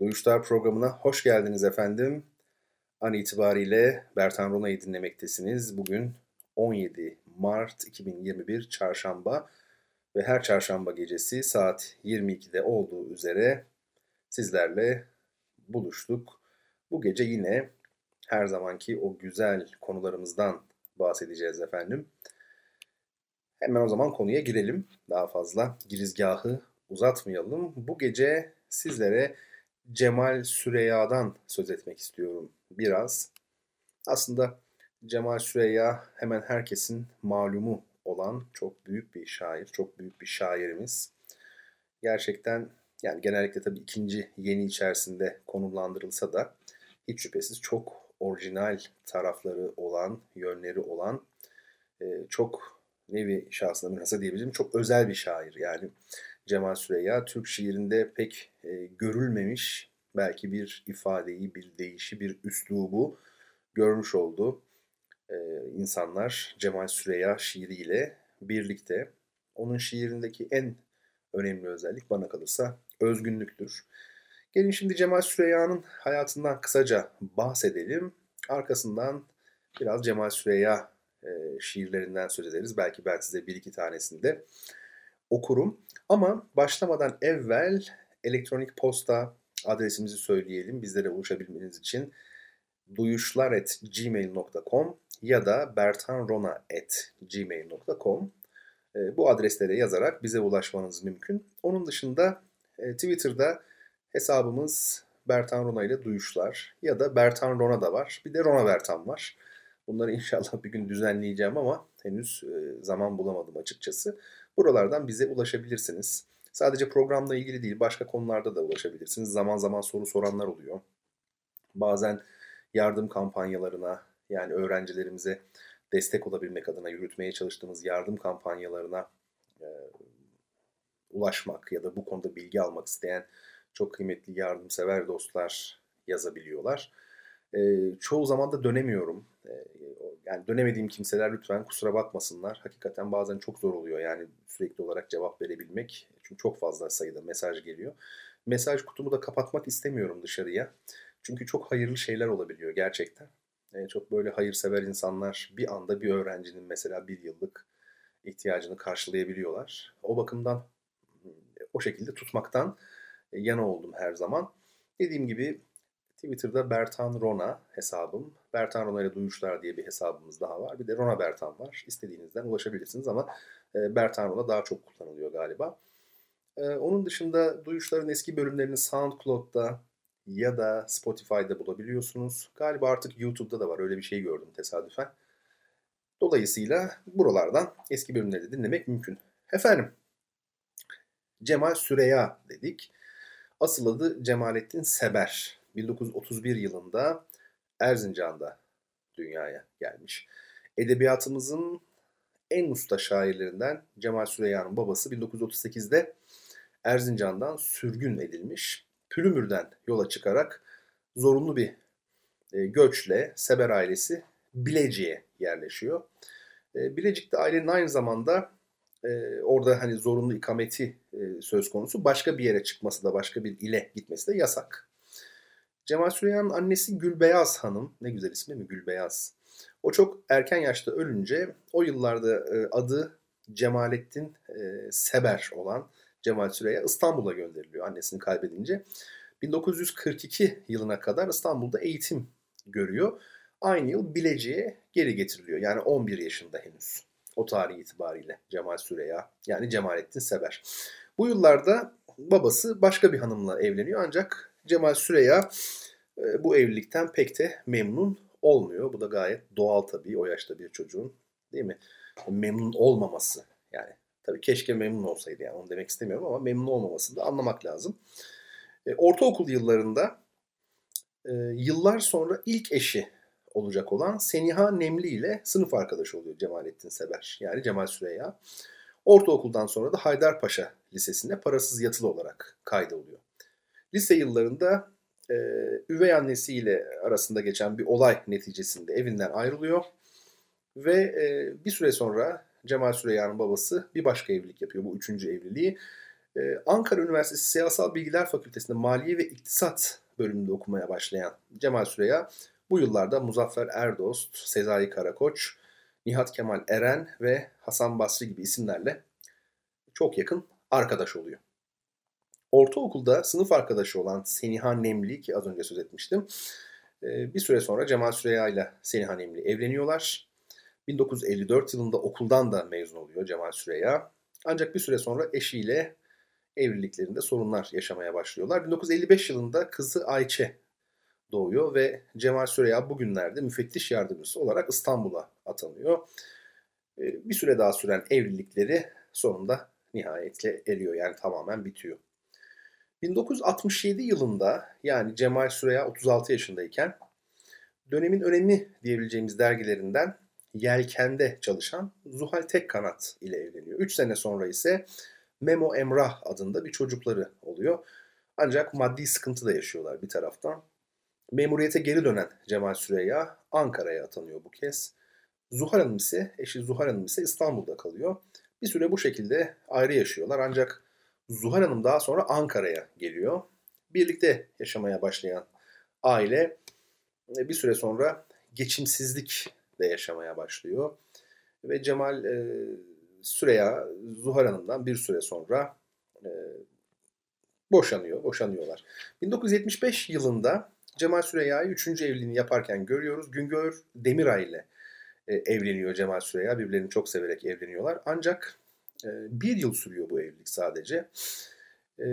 Duyuşlar programına hoş geldiniz efendim. An itibariyle Bertan Rona'yı dinlemektesiniz. Bugün 17 Mart 2021 Çarşamba ve her çarşamba gecesi saat 22'de olduğu üzere sizlerle buluştuk. Bu gece yine her zamanki o güzel konularımızdan bahsedeceğiz efendim. Hemen o zaman konuya girelim. Daha fazla girizgahı uzatmayalım. Bu gece sizlere Cemal Süreyya'dan söz etmek istiyorum biraz. Aslında Cemal Süreyya hemen herkesin malumu olan çok büyük bir şair, çok büyük bir şairimiz. Gerçekten yani genellikle tabii ikinci yeni içerisinde konumlandırılsa da hiç şüphesiz çok orijinal tarafları olan, yönleri olan, e, çok nevi şahsına münhasa diyebilirim çok özel bir şair. Yani Cemal Süreyya Türk şiirinde pek e, görülmemiş belki bir ifadeyi, bir deyişi, bir üslubu görmüş oldu. E, insanlar Cemal Süreyya şiiriyle birlikte. Onun şiirindeki en önemli özellik bana kalırsa özgünlüktür. Gelin şimdi Cemal Süreyya'nın hayatından kısaca bahsedelim. Arkasından biraz Cemal Süreyya e, şiirlerinden söz ederiz. Belki ben size bir iki tanesini de okurum. Ama başlamadan evvel elektronik posta adresimizi söyleyelim. Bizlere ulaşabilmeniz için duyuşlar.gmail.com ya da bertanrona.gmail.com e, bu adreslere yazarak bize ulaşmanız mümkün. Onun dışında e, Twitter'da hesabımız Bertan Rona ile Duyuşlar ya da Bertan Rona da var. Bir de Rona Bertan var. Bunları inşallah bir gün düzenleyeceğim ama henüz e, zaman bulamadım açıkçası. Buralardan bize ulaşabilirsiniz. Sadece programla ilgili değil başka konularda da ulaşabilirsiniz. Zaman zaman soru soranlar oluyor. Bazen yardım kampanyalarına yani öğrencilerimize destek olabilmek adına yürütmeye çalıştığımız yardım kampanyalarına e, ulaşmak ya da bu konuda bilgi almak isteyen çok kıymetli yardımsever dostlar yazabiliyorlar. E, çoğu zaman da dönemiyorum. E, yani dönemediğim kimseler lütfen kusura bakmasınlar. Hakikaten bazen çok zor oluyor yani sürekli olarak cevap verebilmek. Çünkü çok fazla sayıda mesaj geliyor. Mesaj kutumu da kapatmak istemiyorum dışarıya. Çünkü çok hayırlı şeyler olabiliyor gerçekten. E, çok böyle hayırsever insanlar bir anda bir öğrencinin mesela bir yıllık ihtiyacını karşılayabiliyorlar. O bakımdan o şekilde tutmaktan yana oldum her zaman. Dediğim gibi Twitter'da Bertan Rona hesabım. Bertan Rona ile Duyuşlar diye bir hesabımız daha var. Bir de Rona Bertan var. İstediğinizden ulaşabilirsiniz ama e, Bertan Rona daha çok kullanılıyor galiba. E, onun dışında Duyuşlar'ın eski bölümlerini SoundCloud'da ya da Spotify'da bulabiliyorsunuz. Galiba artık YouTube'da da var. Öyle bir şey gördüm tesadüfen. Dolayısıyla buralardan eski bölümleri de dinlemek mümkün. Efendim, Cemal Süreya dedik. Asıl adı Cemalettin Seber. 1931 yılında Erzincan'da dünyaya gelmiş. Edebiyatımızın en usta şairlerinden Cemal Süreyya'nın babası 1938'de Erzincan'dan sürgün edilmiş. Pülümür'den yola çıkarak zorunlu bir e, göçle Seber ailesi Bilecik'e yerleşiyor. E, Bilecik'te ailenin aynı zamanda e, orada hani zorunlu ikameti söz konusu. Başka bir yere çıkması da başka bir ile gitmesi de yasak. Cemal Süreyya'nın annesi Gülbeyaz Hanım, ne güzel ismi mi Gülbeyaz. O çok erken yaşta ölünce o yıllarda adı Cemalettin Seber olan Cemal Süreyya İstanbul'a gönderiliyor annesini kaybedince. 1942 yılına kadar İstanbul'da eğitim görüyor. Aynı yıl Bilecik'e geri getiriliyor. Yani 11 yaşında henüz. O tarih itibariyle Cemal Süreyya yani Cemalettin Seber. Bu yıllarda babası başka bir hanımla evleniyor ancak Cemal Süreyya e, bu evlilikten pek de memnun olmuyor. Bu da gayet doğal tabii o yaşta bir çocuğun değil mi? Memnun olmaması yani Tabii keşke memnun olsaydı yani onu demek istemiyorum ama memnun olmamasını da anlamak lazım. E, ortaokul yıllarında e, yıllar sonra ilk eşi olacak olan Seniha Nemli ile sınıf arkadaşı oluyor Cemalettin Seber. Yani Cemal Süreyya. Ortaokuldan sonra da Haydarpaşa Lisesi'nde parasız yatılı olarak kaydoluyor. Lise yıllarında e, üvey annesiyle arasında geçen bir olay neticesinde evinden ayrılıyor. Ve e, bir süre sonra Cemal Süreyya'nın babası bir başka evlilik yapıyor. Bu üçüncü evliliği. E, Ankara Üniversitesi Siyasal Bilgiler Fakültesi'nde Maliye ve İktisat bölümünde okumaya başlayan Cemal Süreyya bu yıllarda Muzaffer Erdost, Sezai Karakoç, Nihat Kemal Eren ve Hasan Basri gibi isimlerle çok yakın arkadaş oluyor. Ortaokulda sınıf arkadaşı olan Seniha Nemli ki az önce söz etmiştim. E, bir süre sonra Cemal Süreyya ile Seniha Nemli evleniyorlar. 1954 yılında okuldan da mezun oluyor Cemal Süreyya. Ancak bir süre sonra eşiyle evliliklerinde sorunlar yaşamaya başlıyorlar. 1955 yılında kızı Ayçe doğuyor ve Cemal Süreyya bugünlerde müfettiş yardımcısı olarak İstanbul'a atanıyor. Ee, bir süre daha süren evlilikleri sonunda nihayetle eriyor yani tamamen bitiyor. 1967 yılında yani Cemal Süreyya 36 yaşındayken dönemin önemli diyebileceğimiz dergilerinden Yelken'de çalışan Zuhal Tekkanat ile evleniyor. 3 sene sonra ise Memo Emrah adında bir çocukları oluyor. Ancak maddi sıkıntı da yaşıyorlar bir taraftan. Memuriyete geri dönen Cemal Süreyya Ankara'ya atanıyor bu kez. Zuhal Hanım ise, eşi Zuhal Hanım ise İstanbul'da kalıyor. Bir süre bu şekilde ayrı yaşıyorlar ancak Zuhal Hanım daha sonra Ankara'ya geliyor. Birlikte yaşamaya başlayan aile e, bir süre sonra geçimsizlik de yaşamaya başlıyor. Ve Cemal e, Süreya Zuhal Hanım'dan bir süre sonra e, boşanıyor, boşanıyorlar. 1975 yılında Cemal Süreyya'yı 3. evliliğini yaparken görüyoruz. Güngör Demiray ile e, evleniyor Cemal Süreyya. Birbirlerini çok severek evleniyorlar. Ancak e, bir yıl sürüyor bu evlilik sadece. E,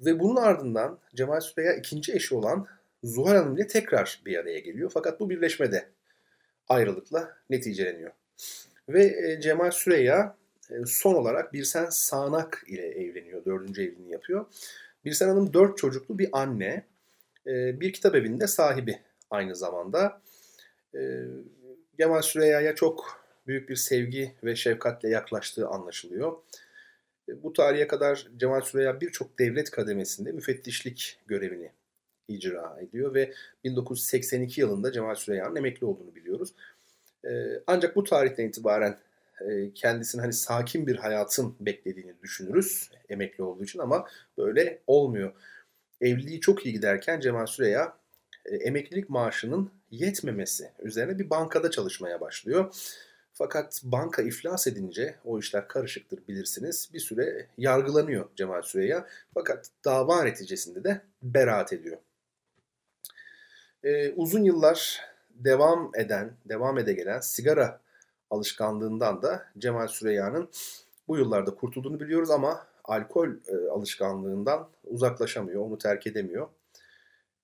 ve bunun ardından Cemal Süreyya ikinci eşi olan Zuhal Hanım ile tekrar bir araya geliyor. Fakat bu birleşmede ayrılıkla neticeleniyor. Ve e, Cemal Süreyya e, son olarak Birsen Sağnak ile evleniyor. Dördüncü evliliğini yapıyor. Birsen Hanım dört çocuklu bir anne. E, bir kitap evinde sahibi aynı zamanda. Cemal Süreyya'ya çok büyük bir sevgi ve şefkatle yaklaştığı anlaşılıyor. Bu tarihe kadar Cemal Süreyya birçok devlet kademesinde müfettişlik görevini icra ediyor ve 1982 yılında Cemal Süreyya'nın emekli olduğunu biliyoruz. Ee, ancak bu tarihten itibaren e, kendisini hani sakin bir hayatın beklediğini düşünürüz emekli olduğu için ama böyle olmuyor. Evliliği çok iyi giderken Cemal Süreya e, emeklilik maaşının yetmemesi üzerine bir bankada çalışmaya başlıyor. Fakat banka iflas edince o işler karışıktır bilirsiniz. Bir süre yargılanıyor Cemal Süreya. Fakat dava neticesinde de beraat ediyor. Ee, uzun yıllar devam eden, devam ede gelen sigara alışkanlığından da Cemal Süreyya'nın bu yıllarda kurtulduğunu biliyoruz ama alkol e, alışkanlığından uzaklaşamıyor, onu terk edemiyor.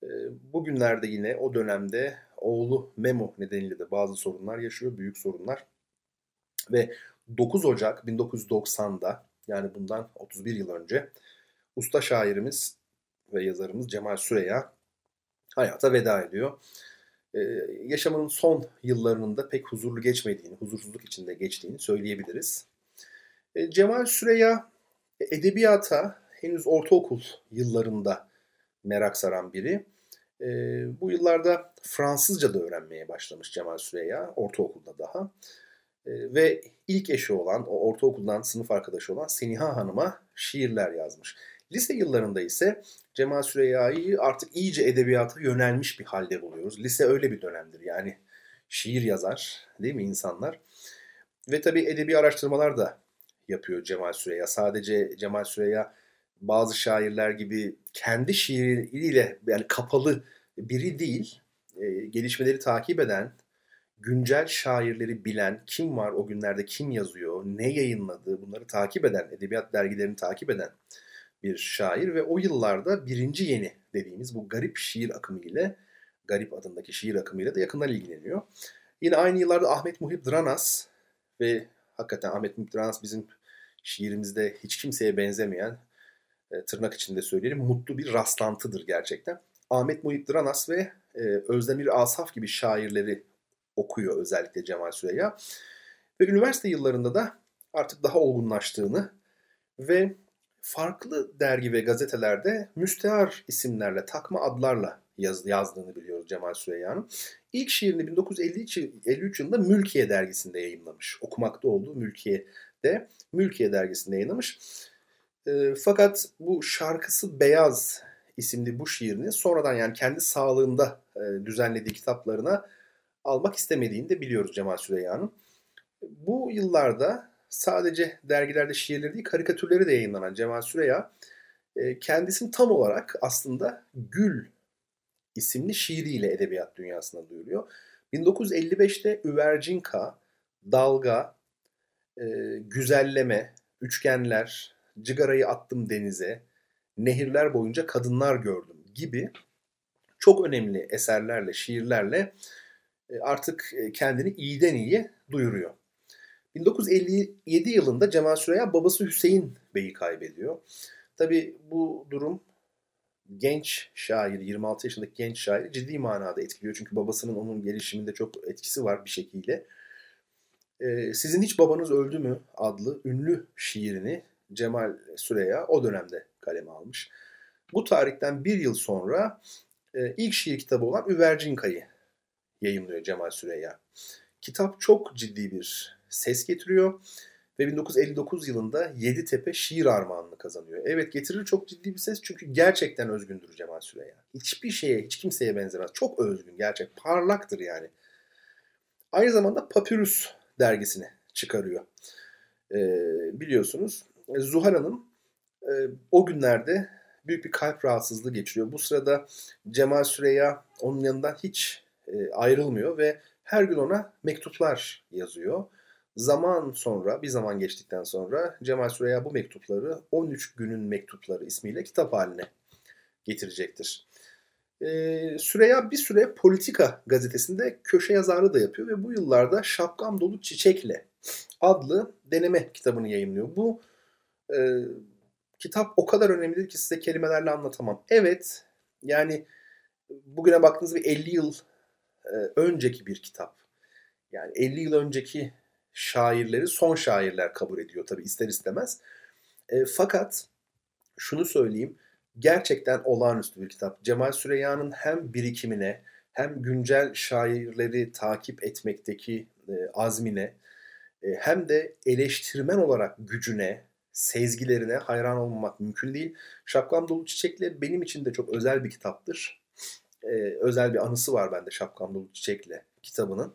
E, bugünlerde yine o dönemde oğlu Memo nedeniyle de bazı sorunlar yaşıyor, büyük sorunlar. Ve 9 Ocak 1990'da yani bundan 31 yıl önce usta şairimiz ve yazarımız Cemal Süreya hayata veda ediyor. Ee, yaşamının son yıllarının da pek huzurlu geçmediğini, huzursuzluk içinde geçtiğini söyleyebiliriz. Ee, Cemal Süreya edebiyata henüz ortaokul yıllarında merak saran biri. Ee, bu yıllarda Fransızca da öğrenmeye başlamış Cemal Süreya, ortaokulda daha. ve ilk eşi olan, o ortaokuldan sınıf arkadaşı olan Seniha Hanım'a şiirler yazmış. Lise yıllarında ise Cemal Süreyya'yı artık iyice edebiyata yönelmiş bir halde buluyoruz. Lise öyle bir dönemdir yani şiir yazar değil mi insanlar? Ve tabii edebi araştırmalar da yapıyor Cemal Süreyya. Sadece Cemal Süreyya bazı şairler gibi kendi şiiriyle yani kapalı biri değil. E, gelişmeleri takip eden, güncel şairleri bilen, kim var o günlerde kim yazıyor, ne yayınladı bunları takip eden, edebiyat dergilerini takip eden bir şair ve o yıllarda birinci yeni dediğimiz bu garip şiir akımı ile Garip adındaki şiir akımıyla da yakından ilgileniyor. Yine aynı yıllarda Ahmet Muhip Dranas ve hakikaten Ahmet Muhip Dranas bizim şiirimizde hiç kimseye benzemeyen e, tırnak içinde söyleyelim mutlu bir rastlantıdır gerçekten. Ahmet Muhit Dranas ve e, Özdemir Asaf gibi şairleri okuyor özellikle Cemal Süreyya. Ve üniversite yıllarında da artık daha olgunlaştığını ve farklı dergi ve gazetelerde müstehar isimlerle, takma adlarla yaz, yazdığını biliyoruz Cemal Süreyya'nın. İlk şiirini 1953 yılında Mülkiye dergisinde yayınlamış. Okumakta olduğu Mülkiye'de, Mülkiye dergisinde yayınlamış. E, fakat bu şarkısı Beyaz isimli bu şiirini sonradan yani kendi sağlığında e, düzenlediği kitaplarına almak istemediğini de biliyoruz Cemal Süreyya'nın. Bu yıllarda sadece dergilerde şiirleri değil karikatürleri de yayınlanan Cemal Süreya e, kendisini tam olarak aslında Gül isimli şiiriyle edebiyat dünyasına duyuruyor. 1955'te Üvercinka, Dalga, e, Güzelleme, Üçgenler, Cigarayı Attım Denize, Nehirler Boyunca Kadınlar Gördüm gibi çok önemli eserlerle, şiirlerle e, artık kendini iyiden iyiye duyuruyor. 1957 yılında Cemal Süreya babası Hüseyin Bey'i kaybediyor. Tabi bu durum genç şair, 26 yaşındaki genç şair ciddi manada etkiliyor. Çünkü babasının onun gelişiminde çok etkisi var bir şekilde. Ee, Sizin Hiç Babanız Öldü mü adlı ünlü şiirini Cemal Süreya o dönemde kaleme almış. Bu tarihten bir yıl sonra e, ilk şiir kitabı olan Üvercinka'yı yayınlıyor Cemal Süreya. Kitap çok ciddi bir ses getiriyor ve 1959 yılında Yeditepe şiir armağanını kazanıyor. Evet getirir çok ciddi bir ses çünkü gerçekten özgündür Cemal Süreya. Hiçbir şeye, hiç kimseye benzemez. Çok özgün, gerçek, parlaktır yani. Aynı zamanda Papyrus dergisini çıkarıyor. Ee, biliyorsunuz Zuhal Hanım e, o günlerde büyük bir kalp rahatsızlığı geçiriyor. Bu sırada Cemal Süreya onun yanından hiç e, ayrılmıyor ve her gün ona mektuplar yazıyor. Zaman sonra, bir zaman geçtikten sonra Cemal Süreya bu mektupları 13 günün mektupları ismiyle kitap haline getirecektir. Ee, Süreya bir süre Politika gazetesinde köşe yazarlığı da yapıyor ve bu yıllarda Şapkam Dolu Çiçekle adlı deneme kitabını yayınlıyor. Bu e, kitap o kadar önemlidir ki size kelimelerle anlatamam. Evet, yani bugüne baktığınızda bir 50 yıl e, önceki bir kitap. Yani 50 yıl önceki şairleri son şairler kabul ediyor tabi ister istemez. E, fakat şunu söyleyeyim gerçekten olağanüstü bir kitap. Cemal Süreyya'nın hem birikimine hem güncel şairleri takip etmekteki e, azmine e, hem de eleştirmen olarak gücüne, sezgilerine hayran olmamak mümkün değil. Şapkam Dolu Çiçek'le benim için de çok özel bir kitaptır. E, özel bir anısı var bende Şapkam Dolu Çiçek'le kitabının.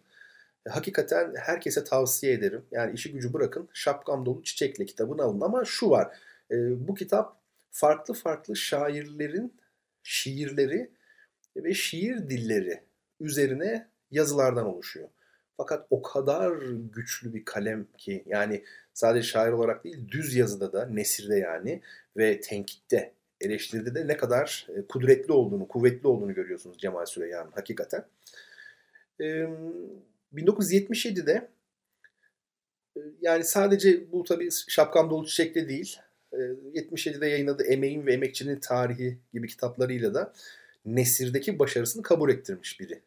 Hakikaten herkese tavsiye ederim. Yani işi gücü bırakın. Şapkam dolu çiçekle kitabını alın. Ama şu var. E, bu kitap farklı farklı şairlerin şiirleri ve şiir dilleri üzerine yazılardan oluşuyor. Fakat o kadar güçlü bir kalem ki yani sadece şair olarak değil düz yazıda da nesirde yani ve tenkitte eleştiride de ne kadar e, kudretli olduğunu, kuvvetli olduğunu görüyorsunuz Cemal Süreyya'nın hakikaten. 1977'de e, yani sadece bu tabii şapkam dolu çiçekle değil 77'de e, yayınladığı Emeğin ve Emekçinin Tarihi gibi kitaplarıyla da Nesir'deki başarısını kabul ettirmiş biri.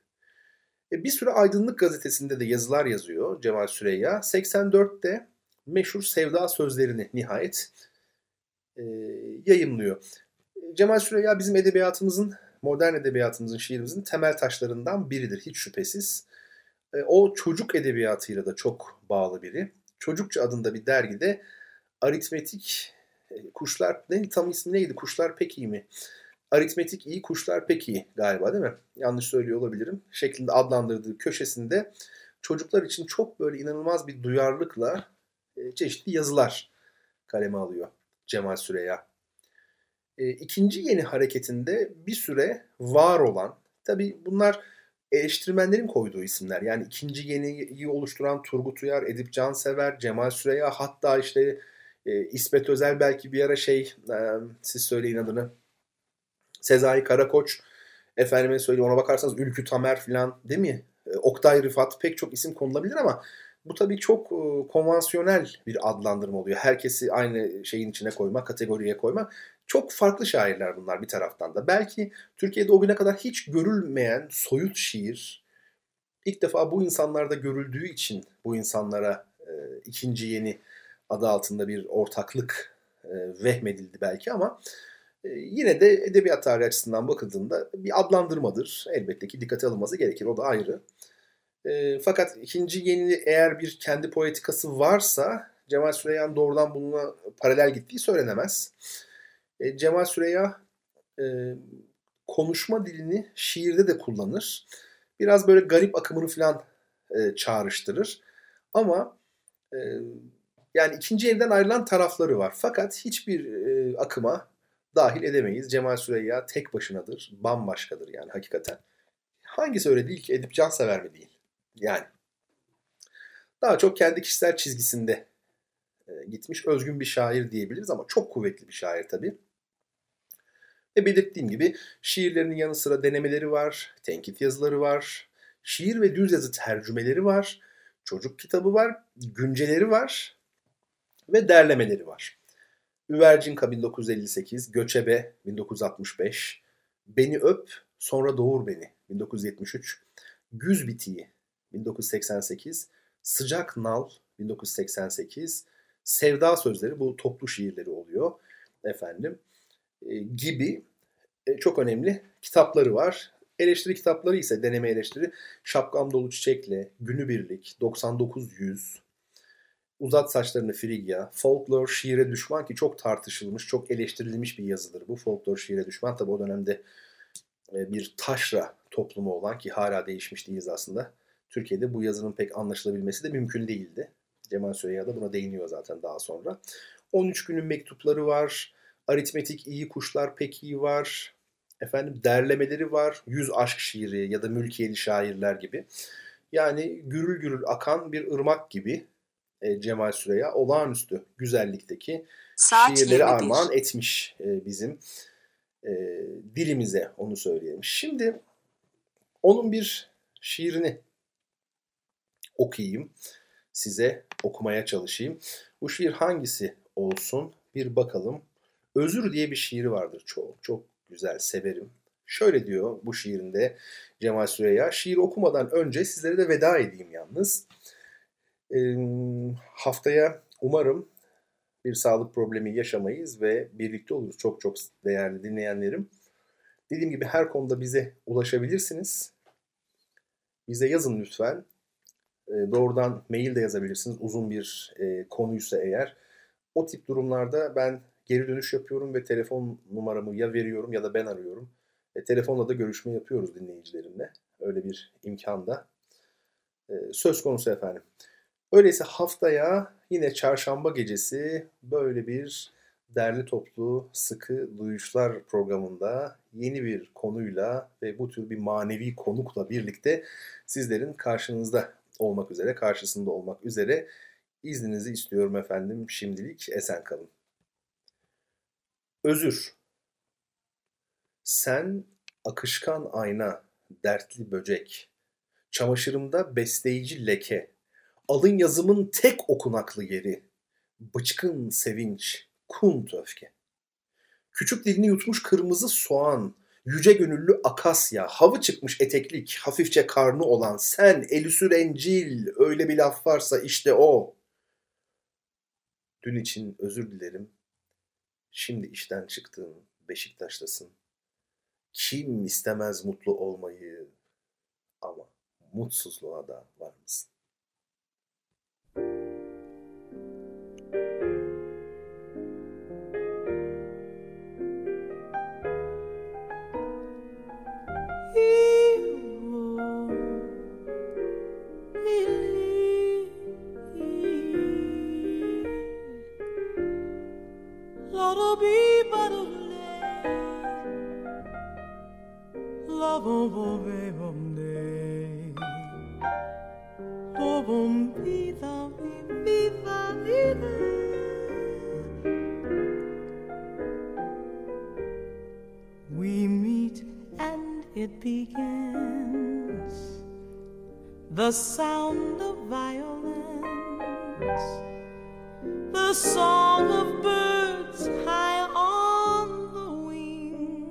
E, bir süre Aydınlık Gazetesi'nde de yazılar yazıyor Cemal Süreyya. 84'te meşhur Sevda Sözlerini nihayet yayınlıyor. Cemal Süreyya bizim edebiyatımızın, modern edebiyatımızın, şiirimizin temel taşlarından biridir hiç şüphesiz. E, o çocuk edebiyatıyla da çok bağlı biri. Çocukça adında bir dergide aritmetik e, kuşlar ne tam ismi neydi? Kuşlar pek iyi mi? Aritmetik iyi, kuşlar pek iyi galiba değil mi? Yanlış söylüyor olabilirim. Şeklinde adlandırdığı köşesinde çocuklar için çok böyle inanılmaz bir duyarlılıkla e, çeşitli yazılar kaleme alıyor Cemal Süreya. İkinci yeni hareketinde bir süre var olan, tabi bunlar eleştirmenlerin koyduğu isimler. Yani ikinci yeniyi oluşturan Turgut Uyar, Edip Cansever, Cemal Süreya hatta işte e, İsmet Özel belki bir ara şey e, siz söyleyin adını Sezai Karakoç efendime söyleyeyim ona bakarsanız Ülkü Tamer falan değil mi? E, Oktay Rıfat pek çok isim konulabilir ama bu tabii çok e, konvansiyonel bir adlandırma oluyor. Herkesi aynı şeyin içine koyma, kategoriye koyma. Çok farklı şairler bunlar bir taraftan da. Belki Türkiye'de o güne kadar hiç görülmeyen soyut şiir ilk defa bu insanlarda görüldüğü için bu insanlara e, ikinci yeni adı altında bir ortaklık e, vehmedildi belki ama e, yine de edebiyat tarihi açısından bakıldığında bir adlandırmadır. Elbette ki dikkate alınması gerekir. O da ayrı. E, fakat ikinci yeni eğer bir kendi poetikası varsa Cemal Süreyya'nın doğrudan bununla paralel gittiği söylenemez. E, Cemal Süreyya e, konuşma dilini şiirde de kullanır. Biraz böyle garip akımını falan e, çağrıştırır. Ama e, yani ikinci elden ayrılan tarafları var. Fakat hiçbir e, akıma dahil edemeyiz. Cemal Süreyya tek başınadır. Bambaşkadır yani hakikaten. Hangisi öyle değil ki? Edip Cansever mi değil? Yani. Daha çok kendi kişisel çizgisinde e, gitmiş özgün bir şair diyebiliriz ama çok kuvvetli bir şair tabii. Ve belirttiğim gibi şiirlerinin yanı sıra denemeleri var, tenkit yazıları var, şiir ve düz yazı tercümeleri var, çocuk kitabı var, günceleri var ve derlemeleri var. Üvercinka 1958, Göçebe 1965, Beni Öp, Sonra Doğur Beni 1973, Güz Bitiği 1988, Sıcak Nal 1988, Sevda Sözleri bu toplu şiirleri oluyor efendim gibi e, çok önemli kitapları var. Eleştiri kitapları ise deneme eleştiri Şapkam Dolu Çiçekle, Günübirlik, 9900, Uzat Saçlarını Frigya, Folklor Şiire Düşman ki çok tartışılmış, çok eleştirilmiş bir yazıdır bu. Folklor Şiire Düşman tabi o dönemde e, bir taşra toplumu olan ki hala değişmiş değiliz aslında. Türkiye'de bu yazının pek anlaşılabilmesi de mümkün değildi. Cemal Süreyya da buna değiniyor zaten daha sonra. 13 günün mektupları var. Aritmetik iyi kuşlar pek iyi var. Efendim derlemeleri var. Yüz aşk şiiri ya da mülkiyeli şairler gibi. Yani gürül gürül akan bir ırmak gibi e, Cemal Süreya olağanüstü güzellikteki Saat şiirleri 21. armağan etmiş e, bizim e, dilimize onu söyleyelim. Şimdi onun bir şiirini okuyayım size okumaya çalışayım. Bu şiir hangisi olsun bir bakalım. Özür diye bir şiiri vardır. Çok çok güzel severim. Şöyle diyor bu şiirinde Cemal Süreyya. Şiir okumadan önce sizlere de veda edeyim yalnız. Ee, haftaya umarım bir sağlık problemi yaşamayız ve birlikte oluruz. Çok çok değerli dinleyenlerim. Dediğim gibi her konuda bize ulaşabilirsiniz. Bize yazın lütfen. E, doğrudan mail de yazabilirsiniz uzun bir e, konuysa eğer. O tip durumlarda ben geri dönüş yapıyorum ve telefon numaramı ya veriyorum ya da ben arıyorum. E, telefonla da görüşme yapıyoruz dinleyicilerimle. Öyle bir imkan da e, söz konusu efendim. Öyleyse haftaya yine çarşamba gecesi böyle bir derli toplu sıkı duyuşlar programında yeni bir konuyla ve bu tür bir manevi konukla birlikte sizlerin karşınızda olmak üzere, karşısında olmak üzere izninizi istiyorum efendim. Şimdilik esen kalın. Özür. Sen akışkan ayna, dertli böcek, çamaşırımda besleyici leke, alın yazımın tek okunaklı yeri, bıçkın sevinç, kunt öfke. Küçük dilini yutmuş kırmızı soğan, yüce gönüllü akasya, havı çıkmış eteklik, hafifçe karnı olan sen, elüsü rencil, öyle bir laf varsa işte o. Dün için özür dilerim. Şimdi işten çıktın, Beşiktaş'tasın. Kim istemez mutlu olmayı ama mutsuzluğa da var mısın? sound of violins, the song of birds high on the wing.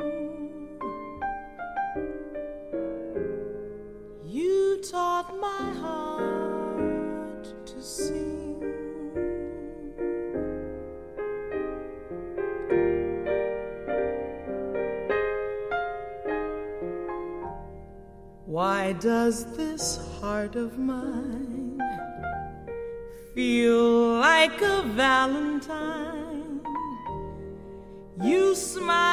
You taught my heart to sing. Why does this heart of mine feel like a valentine? You smile